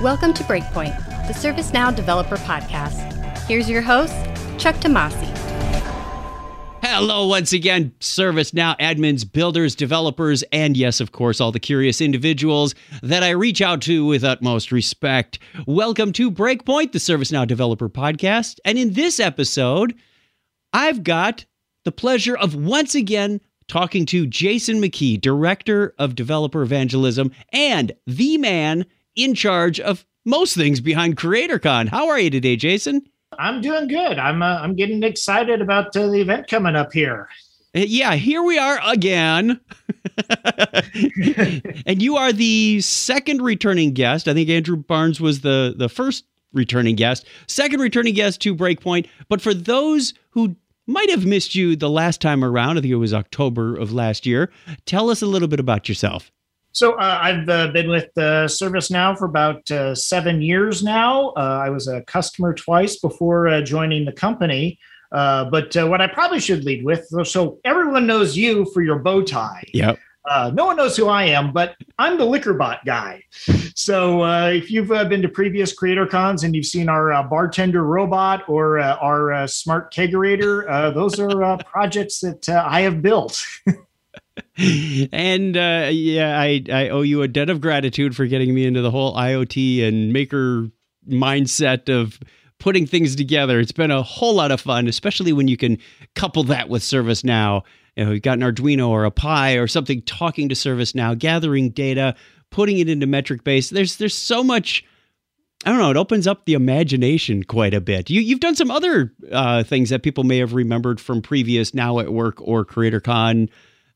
Welcome to Breakpoint, the ServiceNow Developer Podcast. Here's your host, Chuck Tomasi. Hello, once again, ServiceNow admins, builders, developers, and yes, of course, all the curious individuals that I reach out to with utmost respect. Welcome to Breakpoint, the ServiceNow Developer Podcast. And in this episode, I've got the pleasure of once again talking to Jason McKee, Director of Developer Evangelism and the man in charge of most things behind CreatorCon. How are you today, Jason? I'm doing good. I'm uh, I'm getting excited about uh, the event coming up here. Uh, yeah, here we are again. and you are the second returning guest. I think Andrew Barnes was the the first returning guest, second returning guest to Breakpoint. But for those who might have missed you the last time around, I think it was October of last year, tell us a little bit about yourself. So uh, I've uh, been with uh, ServiceNow for about uh, seven years now. Uh, I was a customer twice before uh, joining the company. but what I probably should lead with, so everyone knows you for your bow tie. Yep. no one knows who I am, but I'm the LiquorBot guy. So if you've been to previous Creator Cons and you've seen our bartender robot or our smart kegerator, those are projects that I have built. and uh, yeah, I, I owe you a debt of gratitude for getting me into the whole IoT and maker mindset of putting things together. It's been a whole lot of fun, especially when you can couple that with ServiceNow. You know, you've got an Arduino or a Pi or something talking to ServiceNow, gathering data, putting it into MetricBase. There's there's so much. I don't know. It opens up the imagination quite a bit. You, you've done some other uh, things that people may have remembered from previous Now at Work or CreatorCon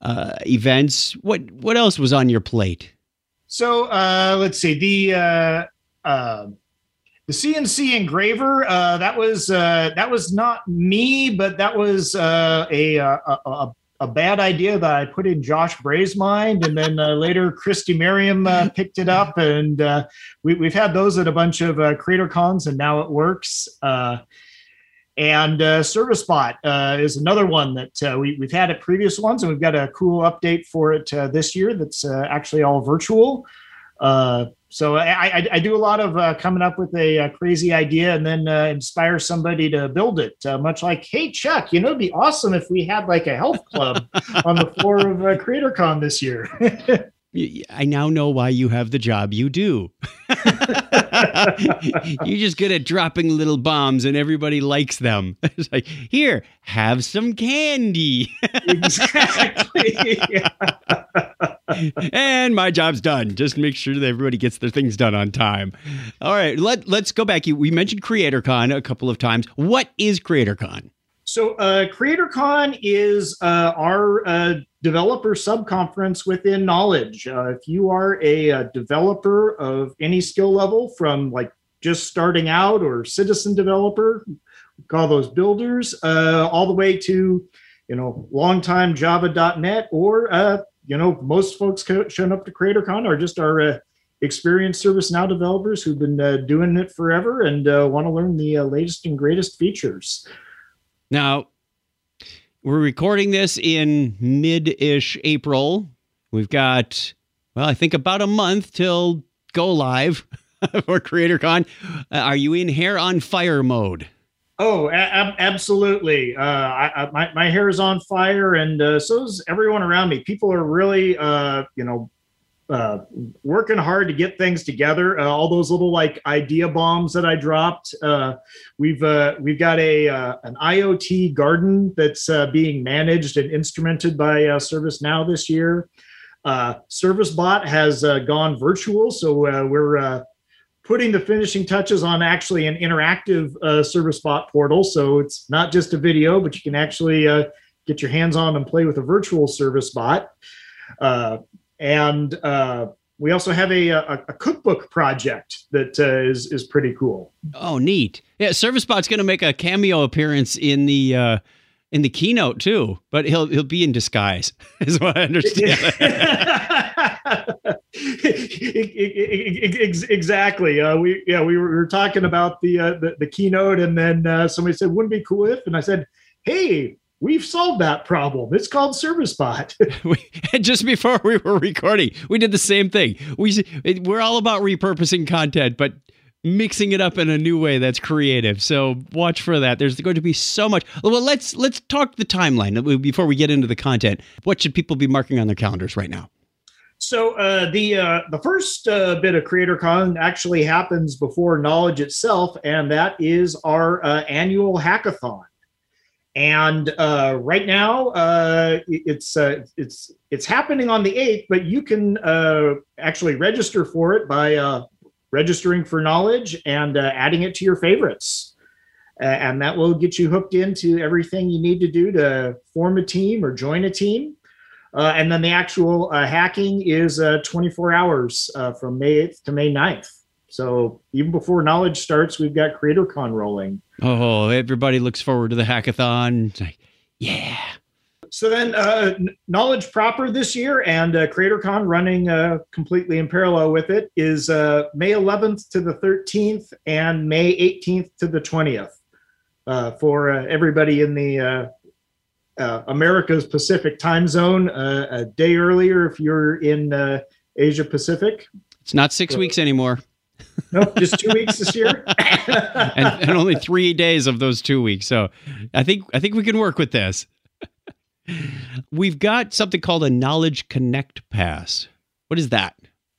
uh, events. What what else was on your plate? So uh, let's see the uh, uh, the CNC engraver. Uh, that was uh, that was not me, but that was uh, a, a, a a bad idea that I put in Josh Bray's mind, and then uh, later Christy Merriam uh, picked it up, and uh, we, have had those at a bunch of uh, creator cons, and Now at Works. And uh, ServiceBot uh, is another one that uh, we, have had at previous ones, and we've got a cool update for it uh, this year that's uh, actually all virtual. Uh, so I, I, I, do a lot of uh, coming up with a, a, crazy idea and then inspire somebody to build it. much like, hey Chuck, you know, it'd be awesome if we had like a health club on the floor of CreatorCon this year. I now know why you have the job you do. You're just good at dropping little bombs and everybody likes them. It's like, here, have some candy. exactly. and my job's done. Just make sure that everybody gets their things done on time. All right, let, let's go back. We mentioned CreatorCon a couple of times. What is CreatorCon? So, uh, CreatorCon is uh, our uh, developer subconference within Knowledge. Uh, if you are a, a, developer of any skill level, from like just starting out or citizen developer, call those builders, uh, all the way to you know longtime Java.net, or uh, you know most folks showing up to CreatorCon are just our experienced ServiceNow developers who've been doing it forever and want to learn the latest and greatest features. Now, we're recording this in mid ish April. We've got, well, I think about a month till go live for CreatorCon. Uh, are you in hair on fire mode? Oh, ab- absolutely. Uh, I, I, my, my hair is on fire, and uh, so is everyone around me. People are really, uh, you know, uh, working hard to get things together. Uh, all those little like idea bombs that I dropped. Uh, we've uh, we've got a uh, an IoT garden that's being managed and instrumented by ServiceNow this year. ServiceBot has gone virtual, so we're putting the finishing touches on actually an interactive ServiceBot portal. So it's not just a video, but you can actually get your hands on and play with a virtual ServiceBot. And uh, we also have a, a, a cookbook project that uh, is is pretty cool. Oh, neat! Yeah, ServiceBot's going to make a cameo appearance in the uh, in the keynote too, but he'll he'll be in disguise, is what I understand. exactly. Uh, we yeah we were, we were talking about the, uh, the, the keynote, and then uh, somebody said, "Wouldn't it be cool if?" And I said, "Hey, we've solved that problem. It's called ServiceBot. we, just before we were recording, we did the same thing. We we're all about repurposing content, but mixing it up in a new way that's creative. So watch for that. There's going to be so much. Well, let's let's talk the timeline before we get into the content. What should people be marking on their calendars right now? So uh, the uh, the first uh, bit of CreatorCon actually happens before Knowledge itself, and that is our uh, annual hackathon. And uh, right now, uh, it's it's it's happening on the eighth, but you can actually register for it by registering for Knowledge and adding it to your favorites. and that will get you hooked into everything you need to do to form a team or join a team. Uh, and then the actual uh, hacking is uh, 24 hours uh, from May 8th to May 9th. So even before knowledge starts, we've got CreatorCon rolling. Oh, everybody looks forward to the hackathon. Like, yeah. So then, uh, knowledge proper this year and uh, CreatorCon running completely in parallel with it is May 11th to the 13th and May 18th to the 20th for everybody in the uh, America's Pacific time zone uh, a day earlier if you're in uh, Asia Pacific. It's not six so, weeks anymore. No, just two weeks this year, and, and, only three days of those two weeks. So, I think I think we can work with this. We've got something called a Knowledge Connect Pass. What is that?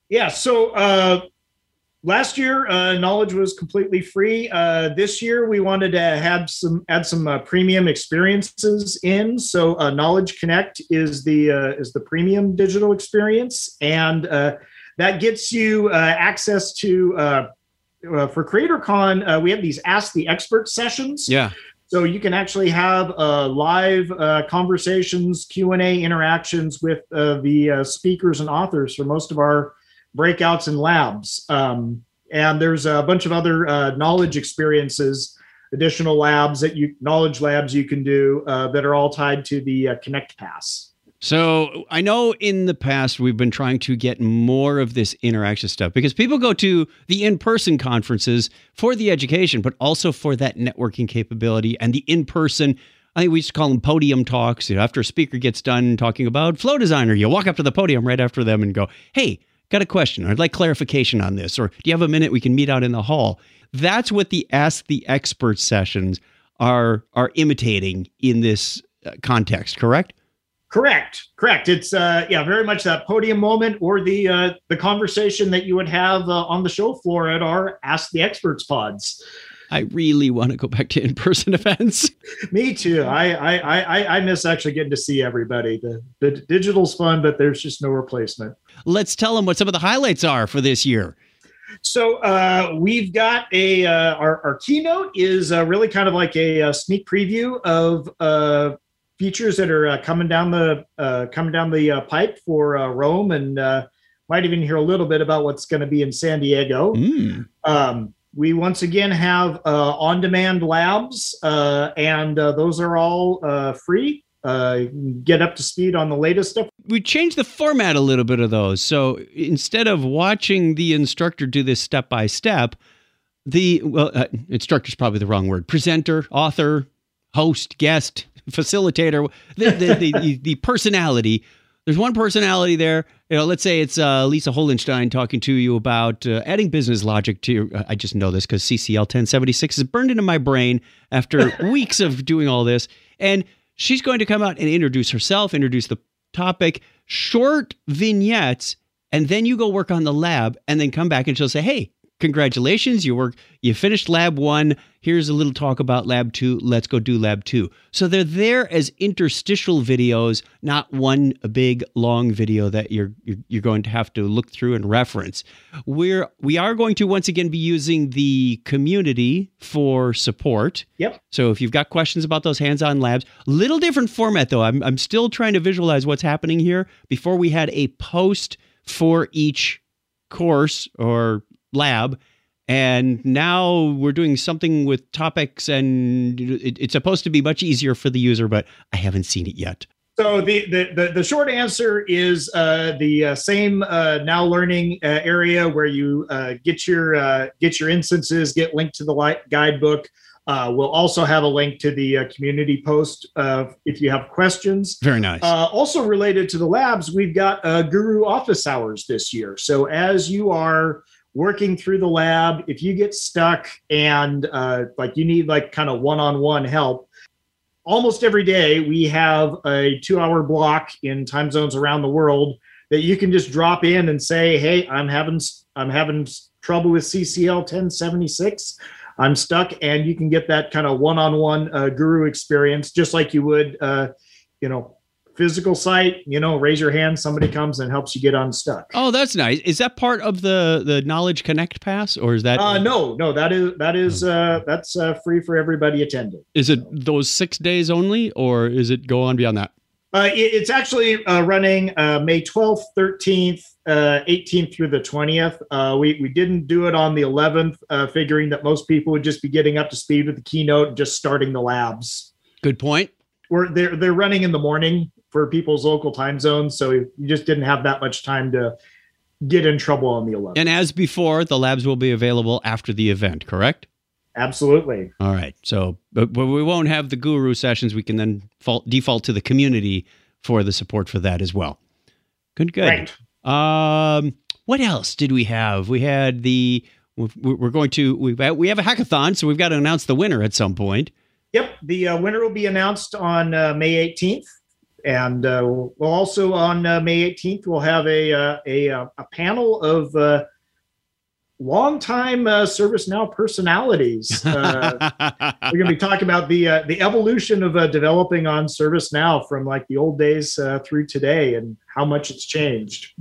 Yeah, so uh, last year uh, knowledge was completely free uh, this year we wanted to have some add some uh, premium experiences in so uh, knowledge connect is the uh, is the premium digital experience and uh, that gets you access to for creatorcon we have these ask the expert sessions yeah so you can actually have live conversations q&a interactions with the speakers and authors for most of our breakouts and labs. Um, and there's a bunch of other uh, knowledge experiences, additional labs that you knowledge labs you can do uh, that are all tied to the uh, Connect Pass. So I know in the past we've been trying to get more of this interaction stuff because people go to the in-person conferences for the education, but also for that networking capability and the in-person. I think we used to call them podium talks. You know, after a speaker gets done talking about Flow Designer, you walk up to the podium right after them and go, "Hey, got a question. I'd like clarification on this. Or do you have a minute we can meet out in the hall? That's what the Ask the Expert sessions are are imitating in this uh, context, correct? Correct. Correct. It's uh yeah, very much that podium moment or the uh the conversation that you would have uh, on the show floor at our Ask the Experts pods. I really want to go back to in-person events. Me too. I, I I I miss actually getting to see everybody. The the digital's fun, but there's just no replacement. Let's tell them what some of the highlights are for this year. So uh, we've got a uh, our, our keynote is uh, really kind of like a, a sneak preview of uh, features that are uh, coming down the uh, coming down the pipe for Rome, and might even hear a little bit about what's going to be in San Diego. Mm. Um, we once again have on-demand labs, and those are all free uh, get up to speed on the latest stuff. We changed the format a little bit of those. So instead of watching the instructor do this step by step, the well, uh, instructor is probably the wrong word. Presenter, author, host, guest, facilitator, the the, the, the, the personality. There's one personality there. You know, let's say it's uh, Lisa Holenstein talking to you about uh, adding business logic to your. I just know this because CCL 1076 is burned into my brain after weeks of doing all this. And she's going to come out and introduce herself, introduce the topic, short vignettes, and then you go work on the lab and then come back and she'll say, Hey, congratulations, you work, you finished lab one. Here's a little talk about lab two. Let's go do lab two. So they're there as interstitial videos, not one big long video that you're you're going to have to look through and reference. We're we are going to once again be using the community for support. Yep. So if you've got questions about those hands-on labs, little different format though. I'm I'm still trying to visualize what's happening here. Before we had a post for each course or lab and now we're doing something with topics and it, it's supposed to be much easier for the user but i haven't seen it yet so the the the, the short answer is uh, the uh, same uh, now learning uh, area where you uh, get your uh, get your instances get linked to the guidebook Uh, we'll also have a link to the uh, community post uh, if you have questions. Very nice. Uh, also related to the labs, we've got uh, Guru office hours this year. So as you are working through the lab, if you get stuck and uh, like you need like kind of one-on-one help, almost every day we have a two-hour block in time zones around the world that you can just drop in and say, "Hey, I'm having I'm having trouble with CCL 1076." I'm stuck, and you can get that kind of one-on-one uh, guru experience, just like you would, uh, you know, physical site. You know, raise your hand, somebody comes and helps you get unstuck. oh, that's nice. Is that part of the the Knowledge Connect pass, or is that Uh, no, no, that is that is uh, that's uh, free for everybody attending. is it those six days only, or is it go on beyond that? Uh, it- it's actually uh, running uh, May 12th, 13th, uh, 18th through the 20th. Uh, we, we didn't do it on the 11th, uh, figuring that most people would just be getting up to speed with the keynote and just starting the labs. Good point. We're, they're, they're running in the morning for people's local time zones, so you just didn't have that much time to get in trouble on the 11th. And as before, the labs will be available after the event. Correct. Absolutely. All right. So, but, but we won't have the guru sessions. We can then fault, default to the community for the support for that as well. Good, good. Right. Um, what else did we have? We had the we're going to we we have a hackathon, so we've got to announce the winner at some point. Yep, the uh, winner will be announced on uh, May 18th, and uh, we'll also on uh, May 18th we'll have a uh, a uh, a panel of uh, longtime uh, ServiceNow personalities. Uh, we're going to be talking about the uh, the evolution of uh, developing on ServiceNow from like the old days uh, through today, and how much it's changed.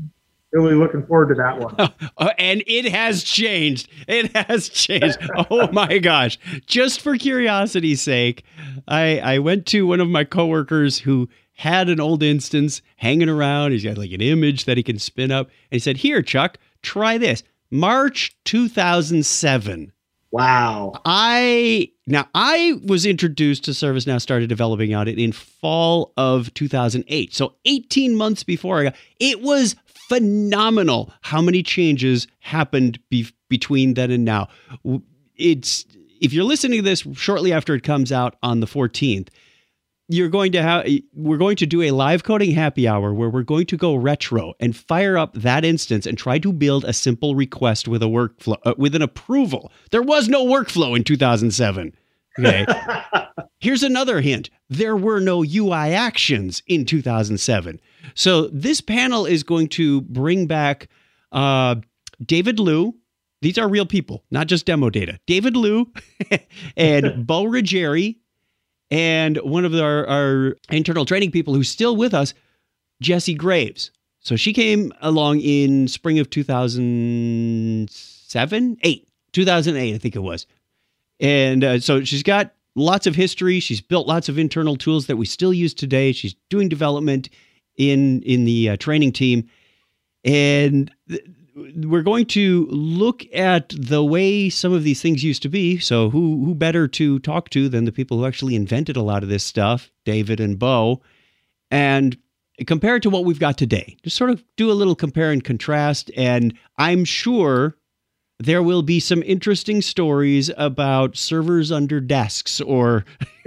Really looking forward to that one. Uh, and it has changed. It has changed. Oh my gosh! Just for curiosity's sake, I I went to one of my coworkers who had an old instance hanging around. He's got like an image that he can spin up, and he said, "Here, Chuck, try this." March 2007. Wow. I now I was introduced to ServiceNow, started developing on it in fall of 2008. So 18 months before I got it was phenomenal how many changes happened be, between then and now. It's if you're listening to this shortly after it comes out on the 14th, you're going to have we're going to do a live coding happy hour where we're going to go retro and fire up that instance and try to build a simple request with a workflow uh, with an approval. There was no workflow in 2007. Okay. Here's another hint. There were no UI actions in 2007. So this panel is going to bring back uh, David Liu. These are real people, not just demo data. David Liu and Bo Ruggieri and one of our, our internal training people who's still with us, Jesse Graves. So she came along in spring of 2007, 8, 2008, I think it was. And uh, so she's got lots of history. She's built lots of internal tools that we still use today. She's doing development in in the uh, training team, and th- we're going to look at the way some of these things used to be. So who who better to talk to than the people who actually invented a lot of this stuff, David and Bo, and compare it to what we've got today. Just sort of do a little compare and contrast, and I'm sure there will be some interesting stories about servers under desks or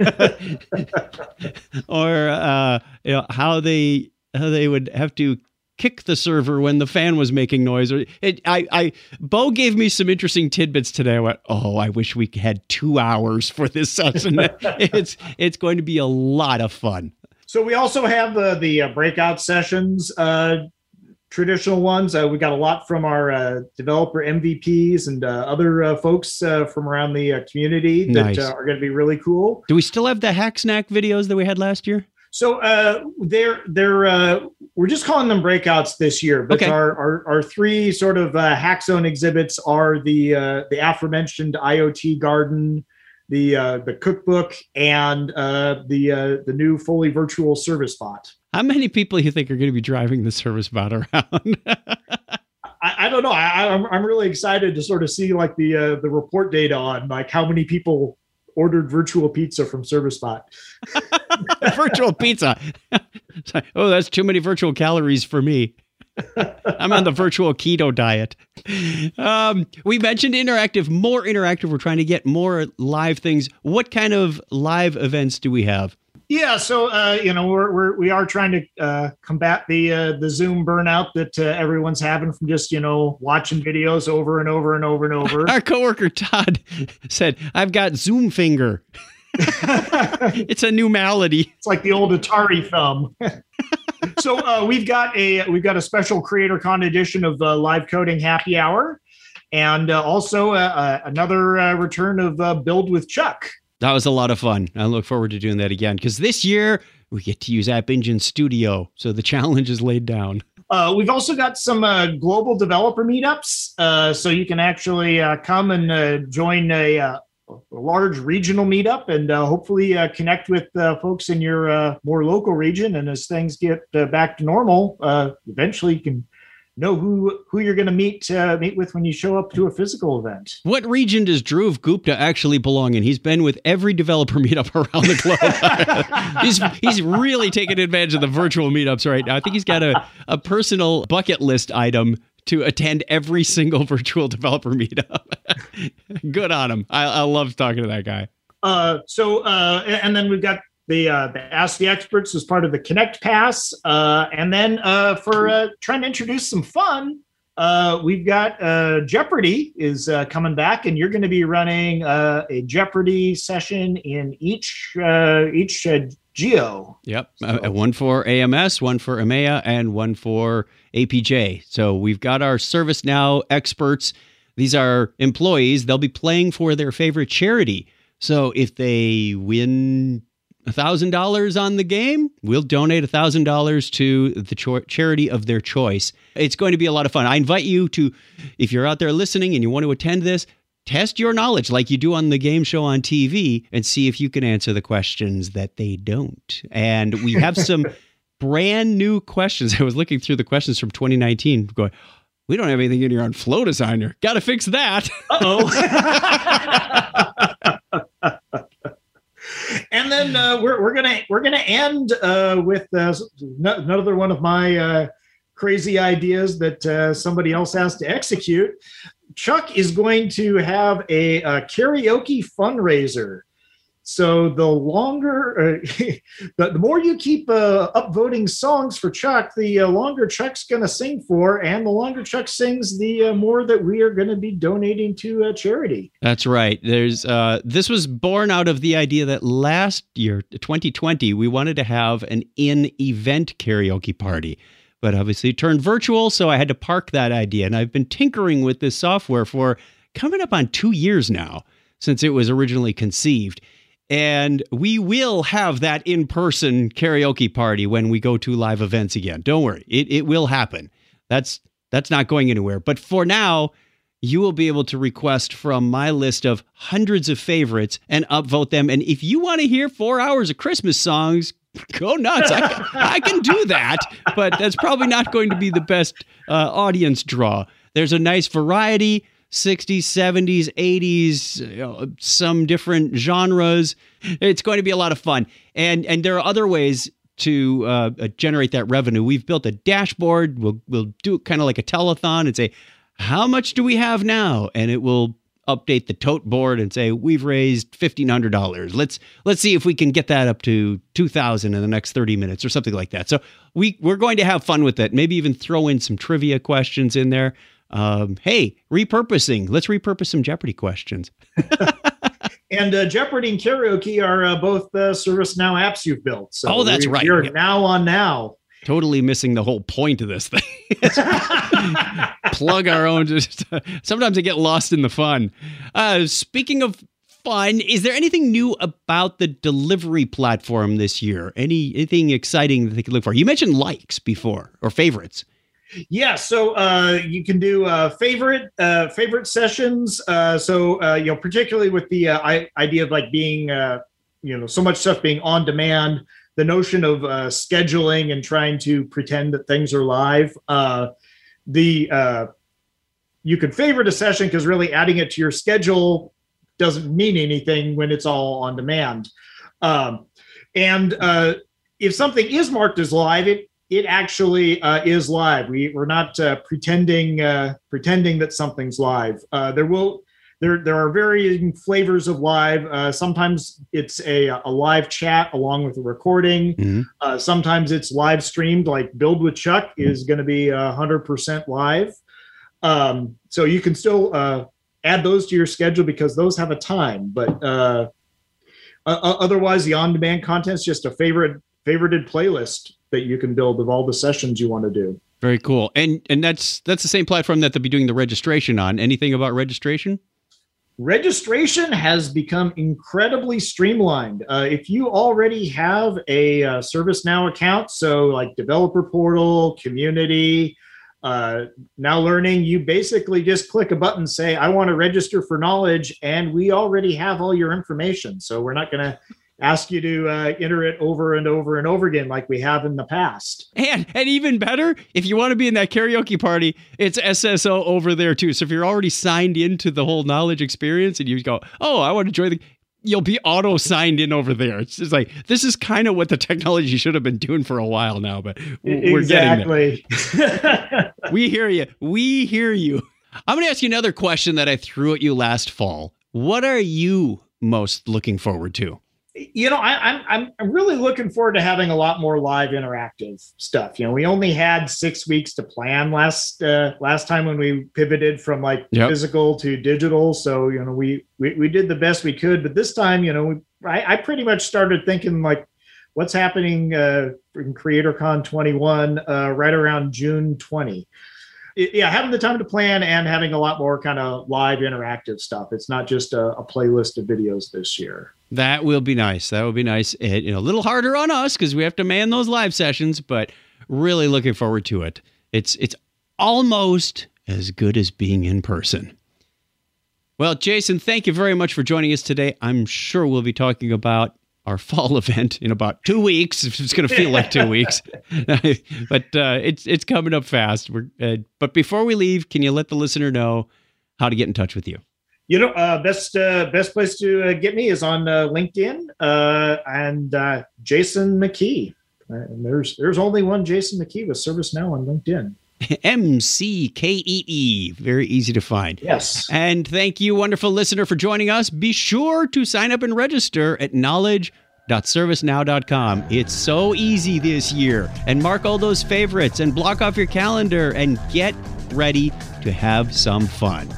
or uh, you know how they how they would have to kick the server when the fan was making noise or it, I I Bo gave me some interesting tidbits today I went oh I wish we had 2 hours for this session it's it's going to be a lot of fun So we also have the the uh, breakout sessions, uh, traditional ones. Uh, we got a lot from our uh, developer MVPs and uh, other uh, folks uh, from around the uh, community that Nice. uh, are going to be really cool. do we still have the hack snack videos that we had last year So uh, they're they're uh, we're just calling them breakouts this year, but Okay. our, our our three sort of uh, hack zone exhibits are the uh, the aforementioned IoT garden, the uh, the cookbook, and uh, the uh, the new fully virtual service bot. how many people you think are going to be driving the service bot around I, I don't know. I, I'm I'm really excited to sort of see like the uh, the report data on like how many people ordered virtual pizza from ServiceBot. virtual pizza. Like, oh, that's too many virtual calories for me. I'm on the virtual keto diet. Um, we mentioned interactive, more interactive. We're trying to get more live things. What kind of live events do we have? Yeah, so uh, you know we're, we're we are trying to uh, combat the uh, the Zoom burnout that uh, everyone's having from just you know watching videos over and over and over and over. Our coworker Todd said, "I've got Zoom finger." it's a new malady. It's like the old Atari thumb. so uh, we've got a we've got a special creator con edition of uh, live coding happy hour, and uh, also uh, uh, another uh, return of build with Chuck. That was a lot of fun. I look forward to doing that again because this year we get to use App Engine Studio, so the challenge is laid down. Uh, we've also got some uh, global developer meetups, uh, so you can actually come and join a, a large regional meetup and uh, hopefully uh, connect with uh, folks in your uh, more local region. And as things get uh, back to normal, uh, eventually you can know who who you're going to meet meet with when you show up to a physical event. What region does Dhruv Gupta actually belong in? He's been with every developer meetup around the globe. he's he's really taking advantage of the virtual meetups right now. I think he's got a, a personal bucket list item to attend every single virtual developer meetup. Good on him. I, I love talking to that guy. Uh, so, uh, and then we've got the, uh, the Ask the Experts as part of the Connect Pass. Uh, and then uh, for uh, trying to introduce some fun, uh, we've got uh, Jeopardy is uh, coming back, and you're going to be running uh, a Jeopardy session in each uh, each uh, geo. Yep, so. Uh, one for AMS, one for EMEA, and one for APJ. So we've got our ServiceNow experts. These are employees. They'll be playing for their favorite charity. So if they win $1,000 on the game, we'll donate $1,000 to the cho- charity of their choice. It's going to be a lot of fun. I invite you to, if you're out there listening and you want to attend this, test your knowledge like you do on the game show on TV and see if you can answer the questions that they don't. And we have some brand new questions. I was looking through the questions from 2019 going, we don't have anything in here on flow designer. Got to fix that. oh. and then uh, we're, we're gonna we're gonna end uh, with uh, another one of my uh, crazy ideas that uh, somebody else has to execute. Chuck is going to have a, a karaoke fundraiser. So the longer, uh, the, the, more you keep uh, upvoting songs for Chuck, the uh, longer Chuck's going to sing for, and the longer Chuck sings, the uh, more that we are going to be donating to a charity. That's right. There's uh, this was born out of the idea that last year, 2020, we wanted to have an in-event karaoke party but obviously it turned virtual. So I had to park that idea. And I've been tinkering with this software for coming up on two years now since it was originally conceived. And we will have that in person karaoke party when we go to live events again. Don't worry, it, it will happen. That's that's not going anywhere. But for now, you will be able to request from my list of hundreds of favorites and upvote them. And if you want to hear four hours of Christmas songs, go nuts. I, I can do that, but that's probably not going to be the best uh, audience draw. There's a nice variety 60s, 70s, 80s, you know, some different genres. It's going to be a lot of fun. And, and there are other ways to uh, generate that revenue. We've built a dashboard. We'll, we'll do it kind of like a telethon and say, how much do we have now? And it will update the tote board and say we've raised fifteen hundred dollars. Let's let's see if we can get that up to two thousand in the next thirty minutes or something like that. So we we're going to have fun with it. Maybe even throw in some trivia questions in there. Um, hey, repurposing. Let's repurpose some Jeopardy questions. and uh, Jeopardy and karaoke are uh, both uh, ServiceNow apps you've built. So oh, that's right. You're now on now totally missing the whole point of this thing. Plug our own. Just sometimes I get lost in the fun. Uh, speaking of fun, is there anything new about the delivery platform this year? Any anything exciting that they could look for? You mentioned likes before or favorites. Yeah, so uh, you can do uh, favorite uh, favorite sessions. Uh, so uh, you know, particularly with the uh, idea of like being you know so much stuff being on demand the notion of uh, scheduling and trying to pretend that things are live. The uh, you could favorite a session because really adding it to your schedule doesn't mean anything when it's all on demand. Um, and uh, if something is marked as live, it it actually uh, is live. We we're not uh, pretending uh, pretending that something's live. Uh, there will there there are varying flavors of live. Uh, sometimes it's a a live chat along with a recording. Mhm. Uh, sometimes it's live streamed. Like Build with Chuck is going to be hundred percent live. Um, so you can still uh, add those to your schedule because those have a time. But uh, o- otherwise, the on-demand content is just a favorite favorited playlist that you can build of all the sessions you want to do. Very cool. And and that's that's the same platform that they'll be doing the registration on. Anything about registration? Registration has become incredibly streamlined. Uh, if you already have a uh, ServiceNow account, so like developer portal, community, uh, now learning, you basically just click a button, say, I want to register for knowledge, and we already have all your information. So we're not going to ask you to uh, enter it over and over and over again like we have in the past. And and even better, if you want to be in that karaoke party, it's SSO over there too. So if you're already signed into the whole knowledge experience and you go, "Oh, I want to join the You'll be auto signed in over there. It's just like this is kind of what the technology should have been doing for a while now, but we're getting there. exactly. We hear you. We hear you. I'm going to ask you another question that I threw at you last fall. What are you most looking forward to? You know, I, I'm I'm I'm really looking forward to having a lot more live interactive stuff. You know, we only had six weeks to plan last uh, last time when we pivoted from like Yep. physical to digital. So you know, we, we we did the best we could. But this time, you know, we, I, I pretty much started thinking like, what's happening uh, in CreatorCon 21 uh, right around June 20. Yeah, having the time to plan and having a lot more kind of live interactive stuff. It's not just a, a playlist of videos this year. That will be nice. That will be nice. It, you know, a little harder on us because we have to man those live sessions, but really looking forward to it. It's it's almost as good as being in person. Well, Jason, thank you very much for joining us today. I'm sure we'll be talking about our fall event in about two weeks. It's going to feel like two weeks, but uh, it's it's coming up fast. We're, uh, but before we leave, can you let the listener know how to get in touch with you? You know, uh, best uh, best place to uh, get me is on uh, LinkedIn uh, and uh, Jason McKee. And there's there's only one Jason McKee with ServiceNow on LinkedIn. M C K E E. Very easy to find. Yes. And thank you, wonderful listener, for joining us. Be sure to sign up and register at knowledge.servicenow.com. It's so easy this year. And mark all those favorites and block off your calendar and get ready to have some fun.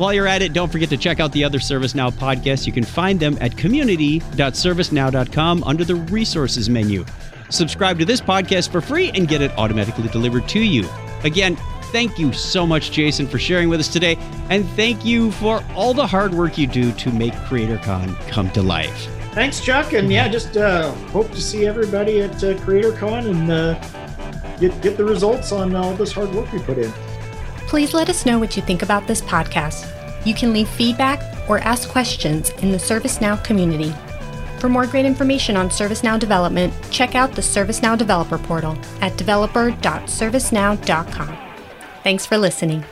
While you're at it, don't forget to check out the other ServiceNow podcasts. You can find them at community.servicenow.com under the resources menu. Subscribe to this podcast for free and get it automatically delivered to you. Again, thank you so much, Jason, for sharing with us today. And thank you for all the hard work you do to make CreatorCon come to life. Thanks, Chuck. And yeah, just uh, hope to see everybody at uh, CreatorCon and uh, get get the results on all this hard work we put in. Please let us know what you think about this podcast. You can leave feedback or ask questions in the ServiceNow community. For more great information on ServiceNow development, check out the ServiceNow Developer Portal at developer.servicenow.com. Thanks for listening.